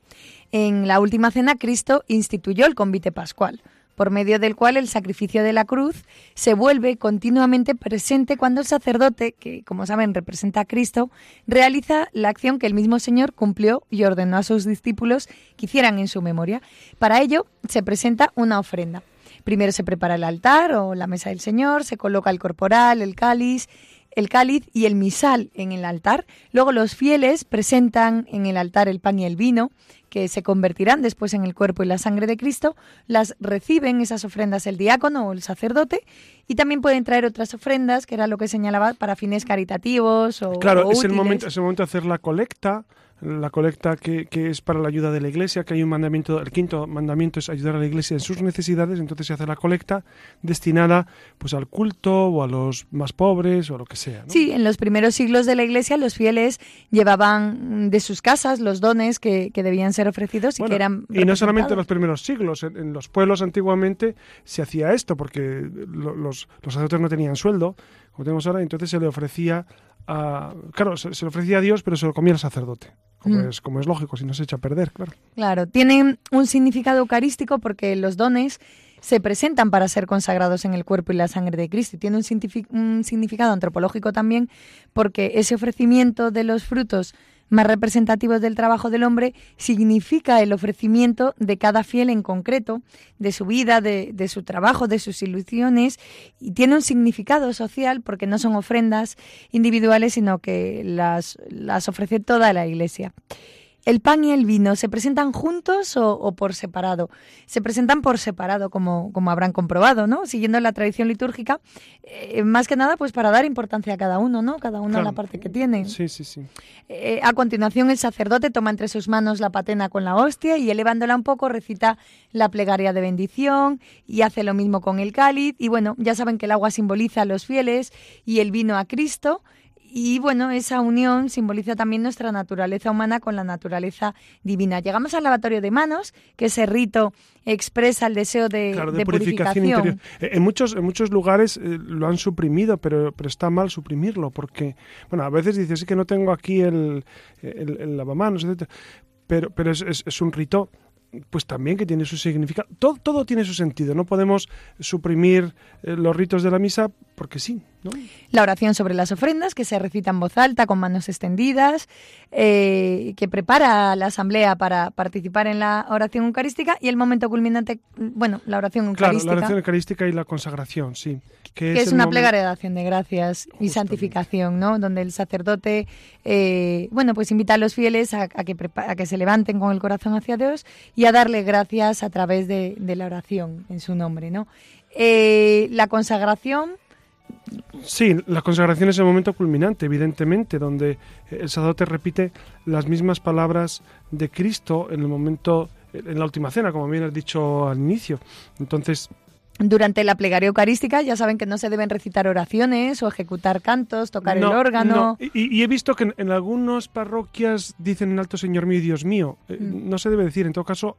En la última cena Cristo instituyó el convite pascual, por medio del cual el sacrificio de la cruz se vuelve continuamente presente cuando el sacerdote, que como saben representa a Cristo, realiza la acción que el mismo Señor cumplió y ordenó a sus discípulos que hicieran en su memoria. Para ello se presenta una ofrenda. Primero se prepara el altar o la mesa del Señor, se coloca el corporal, el cáliz, el cáliz y el misal en el altar. Luego los fieles presentan en el altar el pan y el vino que se convertirán después en el cuerpo y la sangre de Cristo, las reciben esas ofrendas el diácono o el sacerdote y también pueden traer otras ofrendas, que era lo que señalaba, para fines caritativos o Claro, es, el momento, es el momento de hacer la colecta, la colecta que, que, es para la ayuda de la iglesia, que hay un mandamiento, el quinto mandamiento es ayudar a la iglesia en sus necesidades, entonces se hace la colecta destinada pues al culto o a los más pobres o lo que sea. Sí, en los primeros siglos de la iglesia los fieles llevaban de sus casas los dones que, que debían ser ofrecidos y que eran... Y no solamente en los primeros siglos, en, los pueblos antiguamente se hacía esto porque los, los sacerdotes no tenían sueldo, como tenemos ahora, entonces se le ofrecía a... Claro, se, le ofrecía a Dios, pero se lo comía el sacerdote. Como, mm. es, como es lógico, si no se echa a perder, claro. Claro, tienen un significado eucarístico porque los dones se presentan para ser consagrados en el cuerpo y la sangre de Cristo. Y tiene un, un significado antropológico también porque ese ofrecimiento de los frutos más representativos del trabajo del hombre significa el ofrecimiento de cada fiel en concreto, de su vida, de, su trabajo, de sus ilusiones, y tiene un significado social porque no son ofrendas individuales, sino que las, las ofrece toda la Iglesia. ¿El pan y el vino se presentan juntos o, por separado? Se presentan por separado, como, como habrán comprobado, ¿no? Siguiendo la tradición litúrgica, eh, más que nada, pues para dar importancia a cada uno, ¿no? Cada uno a la parte que tiene. Sí, sí, sí. Eh, a continuación, el sacerdote toma entre sus manos la patena con la hostia y elevándola un poco recita la plegaria de bendición y hace lo mismo con el cáliz. Y bueno, ya saben que el agua simboliza a los fieles y el vino a Cristo. Y bueno, esa unión simboliza también nuestra naturaleza humana con la naturaleza divina. Llegamos al lavatorio de manos, que ese rito expresa el deseo de, purificación. interior. Eh, en muchos, en muchos lugares eh, lo han suprimido, pero, pero está mal suprimirlo, porque, bueno, a veces dices que no tengo aquí el, el, lavamanos, etc. Pero, pero es, es, es un rito pues también que tiene su significado. Todo, todo tiene su sentido. No podemos suprimir eh, los ritos de la misa porque sí. ¿No? La oración sobre las ofrendas, que se recita en voz alta, con manos extendidas, eh, que prepara la asamblea para participar en la oración eucarística y el momento culminante, bueno, la oración eucarística. Claro, la oración eucarística y la consagración, sí. Que, es, una plegaria de acción de gracias y santificación, ¿no? Donde el sacerdote, eh, bueno, pues invita a los fieles a, que a que se levanten con el corazón hacia Dios y a darle gracias a través de, la oración en su nombre, ¿no? Eh, la consagración Sí, la consagración es el momento culminante, evidentemente, donde el sacerdote repite las mismas palabras de Cristo en el momento, en la última cena, como bien has dicho al inicio. Entonces, durante la plegaria eucarística ya saben que no se deben recitar oraciones o ejecutar cantos, tocar el órgano. Y, he visto que en, algunas parroquias dicen en alto Señor mío y Dios mío. Eh, mm. No se debe decir, en todo caso,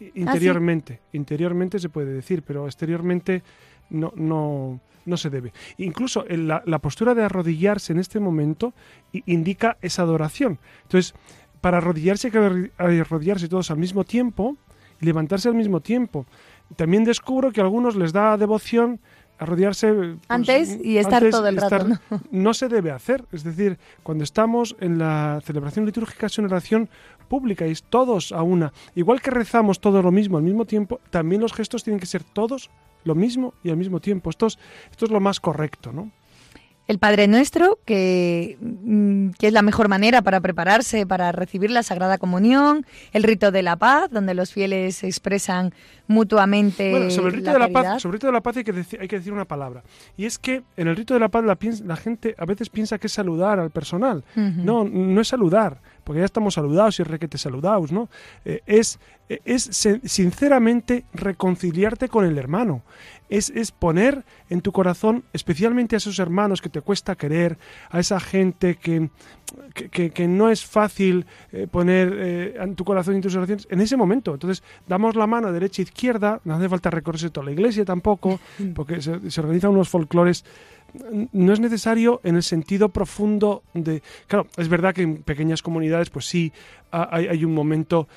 ah, interiormente. Interiormente se puede decir, pero exteriormente no, no, no se debe. Incluso la, la postura de arrodillarse en este momento indica esa adoración. Entonces, para arrodillarse hay que arrodillarse todos al mismo tiempo y levantarse al mismo tiempo. También descubro que a algunos les da devoción arrodillarse pues, antes y estar todo el rato. ¿no? se debe hacer. Es decir, cuando estamos en la celebración litúrgica es una oración pública y es todos a una. Igual que rezamos todo lo mismo al mismo tiempo, también los gestos tienen que ser todos lo mismo y al mismo tiempo. Esto es, esto es lo más correcto, ¿no? el Padre Nuestro, que, mm, que, es la mejor manera para prepararse para recibir la Sagrada Comunión, el rito de la paz, donde los fieles expresan mutuamente. Bueno, sobre el rito de la paz, sobre el rito de la paz hay que, decir, hay que decir una palabra. Y es que en el rito de la paz la, la gente a veces piensa que es saludar al personal. No, no es saludar, porque ya estamos saludados y requete saludados, ¿no? Eh, es, es sinceramente reconciliarte con el hermano es, es, poner en tu corazón, especialmente a esos hermanos que te cuesta querer, a esa gente que, que, no es fácil eh, poner eh, en tu corazón y tus oraciones, en ese momento. Entonces, damos la mano derecha e izquierda, no hace falta recorrerse toda la iglesia tampoco, porque se, se organizan unos folclores no es necesario en el sentido profundo de... Claro, es verdad que en pequeñas comunidades, pues sí, hay, hay un momento...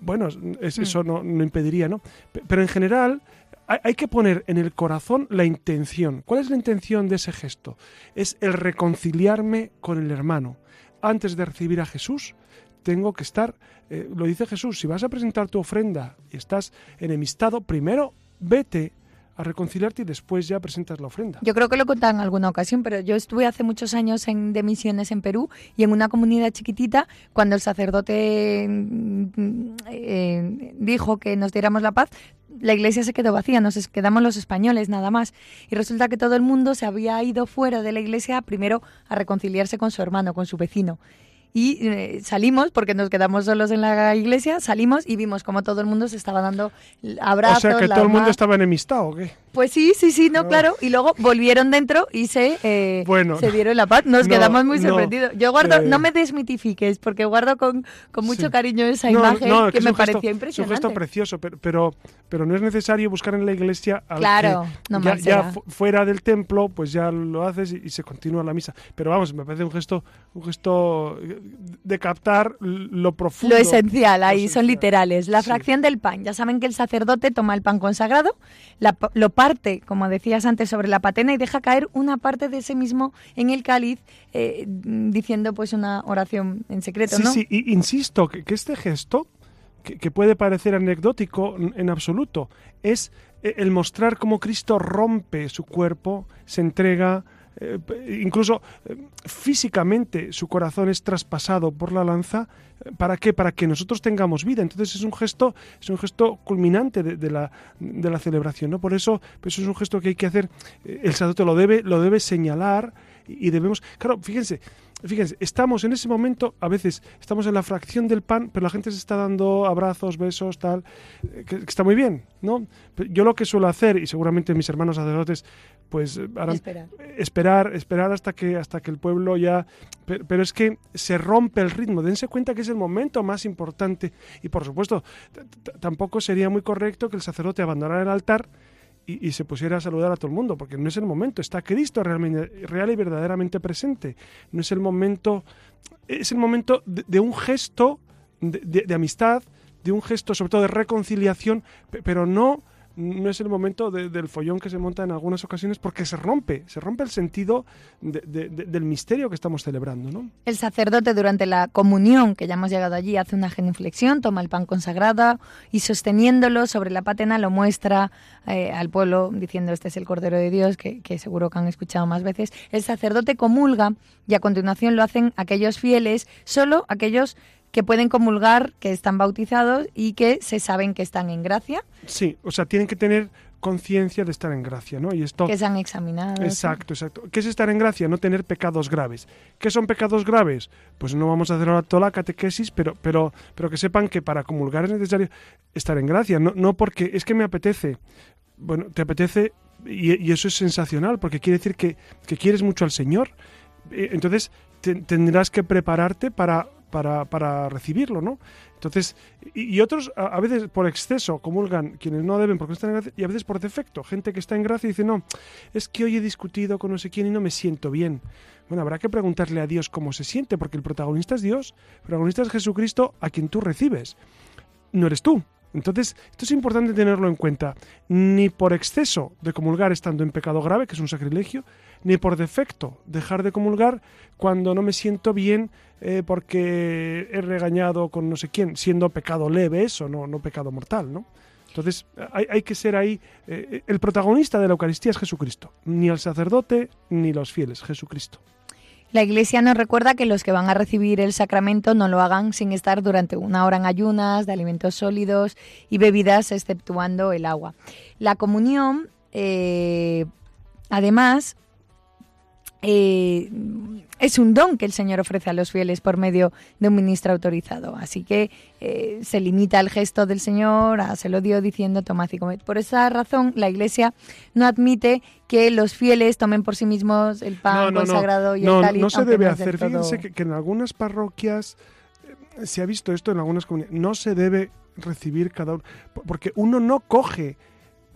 Bueno, es, eso mm. no, no, impediría, ¿no? Pero en general, hay que poner en el corazón la intención. ¿Cuál es la intención de ese gesto? Es el reconciliarme con el hermano. Antes de recibir a Jesús, tengo que estar, eh, lo dice Jesús, si vas a presentar tu ofrenda y estás enemistado, primero vete a reconciliarte y después ya presentas la ofrenda. Yo creo que lo he en alguna ocasión, pero yo estuve hace muchos años en, de misiones en Perú y en una comunidad chiquitita, cuando el sacerdote mm, eh, dijo que nos diéramos la paz, la iglesia se quedó vacía, nos quedamos los españoles nada más. Y resulta que todo el mundo se había ido fuera de la iglesia primero a reconciliarse con su hermano, con su vecino y eh, salimos, porque nos quedamos solos en la iglesia, salimos y vimos como todo el mundo se estaba dando abrazos. O sea, que todo el mundo estaba enemistado, ¿o qué? Pues sí, sí, sí, no, claro. Y luego volvieron dentro y se, eh, se dieron la paz. Nos quedamos muy sorprendidos. Yo guardo, no me desmitifiques, porque guardo con, con mucho cariño esa imagen que, me pareció impresionante. Es un gesto precioso, pero, pero, pero, no es necesario buscar en la iglesia al claro, ya, ya fuera del templo, pues ya lo haces y, se continúa la misa. Pero vamos, me parece un gesto, un gesto de captar lo profundo. Lo esencial, ahí son literales. La fracción del pan. Ya saben que el sacerdote toma el pan consagrado, la, lo parte, como decías antes, sobre la patena y deja caer una parte de ese mismo en el cáliz, eh, diciendo pues una oración en secreto, ¿no? Sí, sí, insisto que, este gesto, que, puede parecer anecdótico en absoluto, es eh, el mostrar cómo Cristo rompe su cuerpo, se entrega, eh, incluso físicamente su corazón es traspasado por la lanza ¿Para qué? Para que nosotros tengamos vida. Entonces es un gesto, es un gesto culminante de, la, de la, celebración, ¿no? Por eso, pues es un gesto que hay que hacer. Eh, el sacerdote lo debe, lo debe señalar y, debemos. Claro, fíjense, fíjense, estamos en ese momento, a veces estamos en la fracción del pan, pero la gente se está dando abrazos, besos, tal, eh, que, está muy bien, ¿no? Yo lo que suelo hacer, y seguramente mis hermanos sacerdotes, pues eh, harán esperar. esperar, esperar hasta que hasta que el pueblo ya, pero, es que se rompe el ritmo. Dense cuenta que es el momento más importante y por supuesto tampoco sería muy correcto que el sacerdote abandonara el altar y, se pusiera a saludar a todo el mundo, porque no es el momento, está Cristo realmente, real y verdaderamente presente. No es el momento, es el momento de, un gesto de, amistad, de un gesto sobre todo de reconciliación, pero no no es el momento del follón que se monta en algunas ocasiones porque se rompe, se rompe el sentido del misterio que estamos celebrando. ¿no? El sacerdote durante la comunión, que ya hemos llegado allí, hace una genuflexión, toma el pan consagrado y sosteniéndolo sobre la patena lo muestra eh, al pueblo diciendo este es el Cordero de Dios, que, que seguro que han escuchado más veces. El sacerdote comulga y a continuación lo hacen aquellos fieles, solo aquellos que pueden comulgar, que están bautizados y que se saben que están en gracia. Sí, o sea, tienen que tener conciencia de estar en gracia, ¿no? Y esto que se han examinado. Exacto, exacto. ¿Qué es estar en gracia? No tener pecados graves. ¿Qué son pecados graves? Pues no vamos a hacer ahora toda la catequesis, pero, pero, pero que sepan que para comulgar es necesario estar en gracia, no, no porque es que me apetece. Bueno, te apetece y, eso es sensacional, porque quiere decir que, que quieres mucho al Señor. Eh, entonces tendrás que prepararte para, para, para recibirlo, ¿no? Entonces, y, otros a, veces por exceso comulgan quienes no deben porque están en gracia, y a veces por defecto. Gente que está en gracia y dice, no, es que hoy he discutido con no sé quién y no me siento bien. Bueno, habrá que preguntarle a Dios cómo se siente, porque el protagonista es Dios, el protagonista es Jesucristo a quien tú recibes. No eres tú. Entonces, esto es importante tenerlo en cuenta. Ni por exceso de comulgar estando en pecado grave, que es un sacrilegio, ni por defecto dejar de comulgar cuando no me siento bien eh, porque he regañado con no sé quién, siendo pecado leve eso, no, no pecado mortal, ¿no? Entonces hay, que ser ahí, eh, el protagonista de la Eucaristía es Jesucristo, ni el sacerdote ni los fieles, Jesucristo. La Iglesia nos recuerda que los que van a recibir el sacramento no lo hagan sin estar durante una hora en ayunas de alimentos sólidos y bebidas, exceptuando el agua. La comunión, eh, además, eh, es un don que el Señor ofrece a los fieles por medio de un ministro autorizado. Así que eh, se limita el gesto del Señor, a, se lo dio diciendo tomad y comed. Por esa razón, la Iglesia no admite que los fieles tomen por sí mismos el pan consagrado y el cáliz. No, se debe hacer. Fíjense que, en algunas parroquias eh, se ha visto esto en algunas comunidades. No se debe recibir cada uno. Porque uno no coge,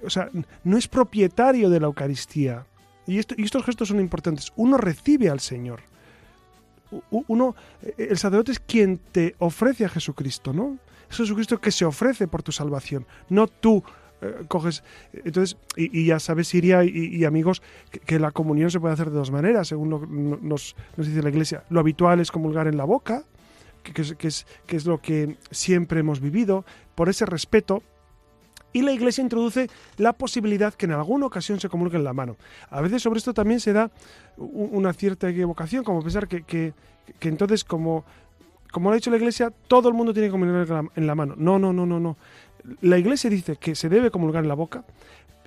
o sea, no es propietario de la Eucaristía. Y, estos gestos son importantes. Uno recibe al Señor. Uno, eh, el sacerdote es quien te ofrece a Jesucristo, ¿no? Es Jesucristo que se ofrece por tu salvación, no tú eh, coges. Entonces, y, ya sabes, Siria y, amigos, que, la comunión se puede hacer de dos maneras, según lo, nos, nos dice la Iglesia. Lo habitual es comulgar en la boca, que es lo que siempre hemos vivido, por ese respeto y la Iglesia introduce la posibilidad que en alguna ocasión se comulgue en la mano. A veces sobre esto también se da una cierta equivocación, como pensar que, que, entonces, como, como lo ha dicho la Iglesia, todo el mundo tiene que comulgar en la mano. No, no, no, no, no. La Iglesia dice que se debe comulgar en la boca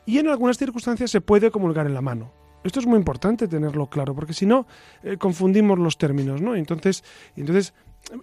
y en algunas circunstancias se puede comulgar en la mano. Esto es muy importante tenerlo claro, porque si no, eh, confundimos los términos, ¿no? Entonces, entonces,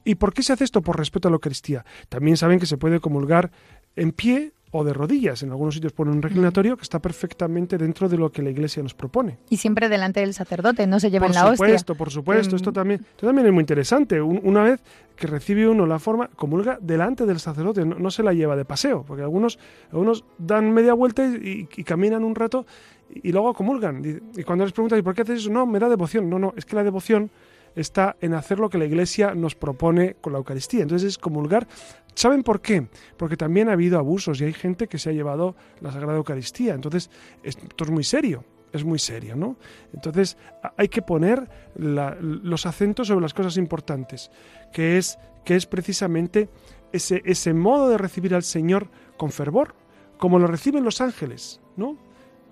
¿y por qué se hace esto? Por respeto a la Eucaristía. También saben que se puede comulgar en pie o de rodillas. En algunos sitios ponen un reclinatorio que está perfectamente dentro de lo que la Iglesia nos propone. Y siempre delante del sacerdote, no se lleva en la hostia. Por supuesto, por supuesto. Esto, también, esto también es muy interesante. una vez que recibe uno la forma, comulga delante del sacerdote, no, se la lleva de paseo, porque algunos, algunos dan media vuelta y, caminan un rato y, luego comulgan. Y, y cuando les preguntan, ¿y por qué haces eso? No, me da devoción. No, no, es que la devoción está en hacer lo que la Iglesia nos propone con la Eucaristía. Entonces es comulgar. ¿Saben por qué? Porque también ha habido abusos y hay gente que se ha llevado la Sagrada Eucaristía. Entonces esto es muy serio. Es muy serio, ¿no? Entonces hay que poner los acentos sobre las cosas importantes, que es, que es precisamente ese, modo de recibir al Señor con fervor, como lo reciben los ángeles, ¿no?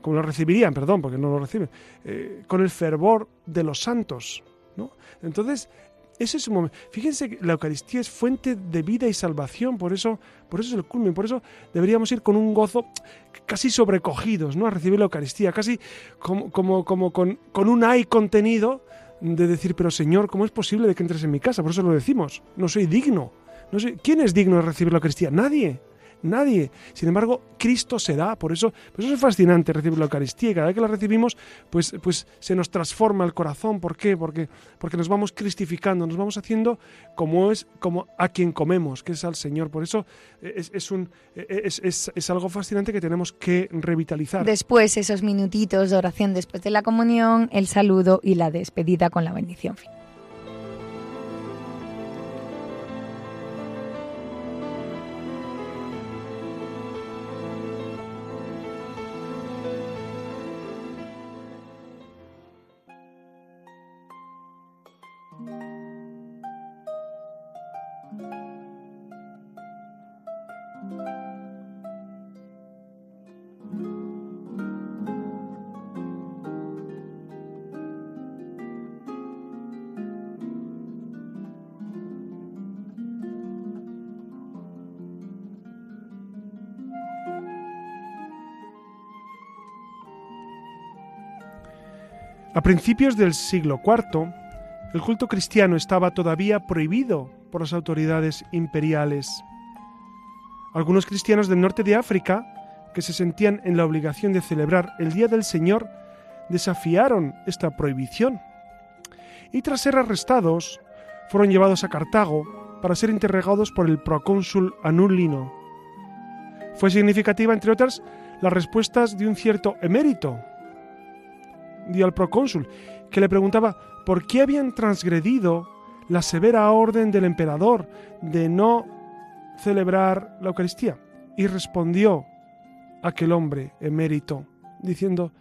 Como lo recibirían, perdón, porque no lo reciben, eh, con el fervor de los santos, entonces, ese es un momento. Fíjense que la Eucaristía es fuente de vida y salvación, por eso, por eso es el culmen, por eso deberíamos ir con un gozo casi sobrecogidos, ¿no? A recibir la Eucaristía, casi como, como, como con, con un ay contenido de decir, pero Señor, ¿cómo es posible de que entres en mi casa? Por eso lo decimos, no soy digno. No sé, ¿Quién es digno de recibir la Eucaristía? Nadie. Nadie. Sin embargo, Cristo se da. Por eso, eso es fascinante recibir la Eucaristía. Cada vez que la recibimos, pues, pues se nos transforma el corazón. ¿Por qué? Porque, porque nos vamos cristificando, nos vamos haciendo como es, como a quien comemos, que es al Señor. Por eso es, es un, es, es, es algo fascinante que tenemos que revitalizar. Después, esos minutitos de oración después de la comunión, el saludo y la despedida con la bendición final. Principios del siglo IV, el culto cristiano estaba todavía prohibido por las autoridades imperiales. Algunos cristianos del norte de África, que se sentían en la obligación de celebrar el Día del Señor, desafiaron esta prohibición y tras ser arrestados fueron llevados a Cartago para ser interrogados por el procónsul Anulino. Fue significativa, entre otras, las respuestas de un cierto emérito, dio al procónsul, que le preguntaba por qué habían transgredido la severa orden del emperador de no celebrar la Eucaristía. Y respondió aquel hombre emérito, diciendo,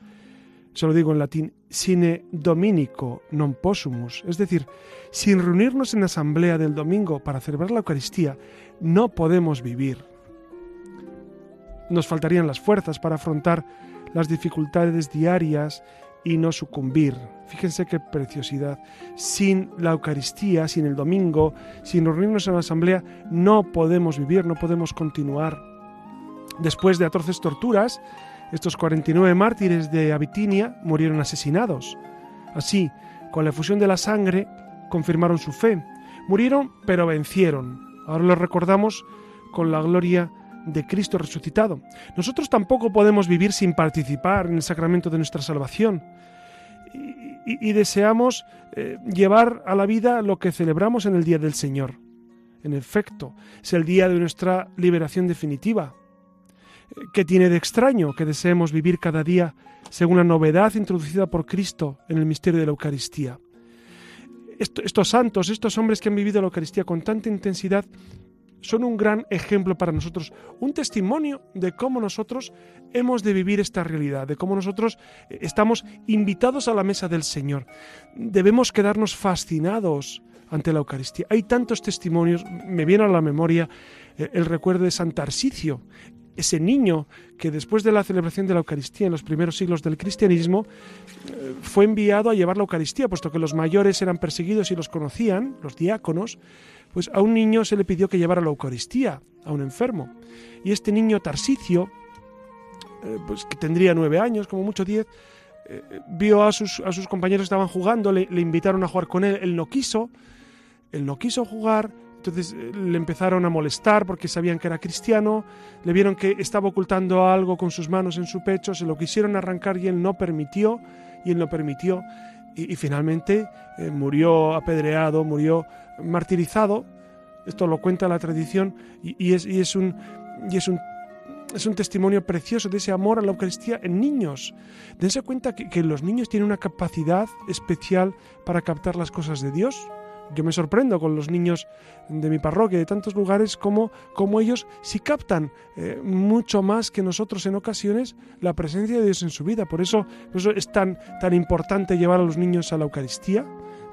se lo digo en latín, sine dominico non possumus, es decir, sin reunirnos en asamblea del domingo para celebrar la Eucaristía, no podemos vivir. Nos faltarían las fuerzas para afrontar las dificultades diarias y no sucumbir. Fíjense qué preciosidad. Sin la Eucaristía, sin el domingo, sin reunirnos en la asamblea, no podemos vivir, no podemos continuar. Después de atroces torturas, estos 49 mártires de Abitinia murieron asesinados. Así, con la efusión de la sangre, confirmaron su fe. Murieron, pero vencieron. Ahora los recordamos con la gloria de Cristo resucitado. Nosotros tampoco podemos vivir sin participar en el sacramento de nuestra salvación. Y, deseamos eh, llevar a la vida lo que celebramos en el Día del Señor. En efecto, es el día de nuestra liberación definitiva, ¿Qué tiene de extraño que deseemos vivir cada día según la novedad introducida por Cristo en el misterio de la Eucaristía? estos santos, estos hombres que han vivido la Eucaristía con tanta intensidad, son un gran ejemplo para nosotros, un testimonio de cómo nosotros hemos de vivir esta realidad, de cómo nosotros eh, estamos invitados a la mesa del Señor. Debemos quedarnos fascinados ante la Eucaristía. Hay tantos testimonios, me viene a la memoria eh, el recuerdo de San Tarsicio, ese niño que después de la celebración de la Eucaristía en los primeros siglos del cristianismo eh, fue enviado a llevar la Eucaristía, puesto que los mayores eran perseguidos y los conocían, los diáconos, pues a un niño se le pidió que llevara la Eucaristía, a un enfermo. Y este niño Tarsicio, eh, pues que tendría nueve años, como mucho diez, eh, vio a sus, a sus compañeros que estaban jugando, le, invitaron a jugar con él, él no quiso, él no quiso jugar, entonces eh, le empezaron a molestar porque sabían que era cristiano, le vieron que estaba ocultando algo con sus manos en su pecho, se lo quisieron arrancar y él no permitió, y él no permitió, y, finalmente eh, murió apedreado, murió martirizado. Esto lo cuenta la tradición y, es, un, y es un es un testimonio precioso de ese amor a la Eucaristía en niños. Dense cuenta que, los niños tienen una capacidad especial para captar las cosas de Dios. Yo me sorprendo con los niños de mi parroquia, de tantos lugares, como, como ellos sí captan eh, mucho más que nosotros en ocasiones la presencia de Dios en su vida. Por eso, por eso es tan, tan importante llevar a los niños a la Eucaristía,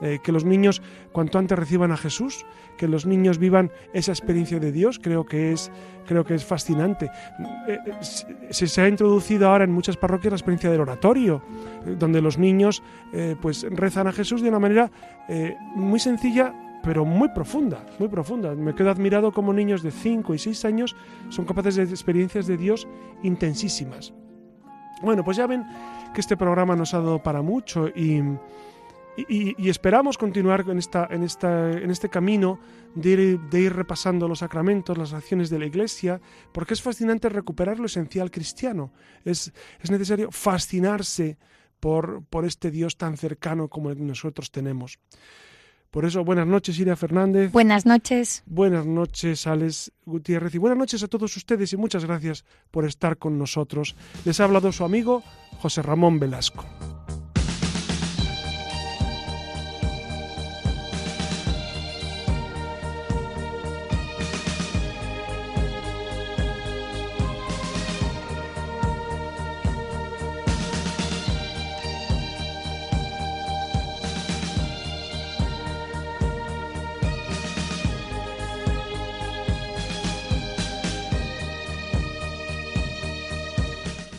eh, que los niños cuanto antes reciban a Jesús, que los niños vivan esa experiencia de Dios, creo que es, creo que es fascinante. Eh, eh, se, ha introducido ahora en muchas parroquias la experiencia del oratorio, donde los niños pues rezan a Jesús de una manera muy sencilla pero muy profunda, muy profunda. Me quedo admirado como niños de 5 y 6 años son capaces de experiencias de Dios intensísimas. Bueno, pues ya ven que este programa nos ha dado para mucho y, y, esperamos continuar en, esta, en, esta, en este camino de ir, de ir, repasando los sacramentos, las acciones de la Iglesia, porque es fascinante recuperar lo esencial cristiano. Es, es necesario fascinarse por, por este Dios tan cercano como el que nosotros tenemos. Por eso, buenas noches, Iria Fernández. Buenas noches. Buenas noches, Alex Gutiérrez. Y buenas noches a todos ustedes y muchas gracias por estar con nosotros. Les ha hablado su amigo José Ramón Velasco.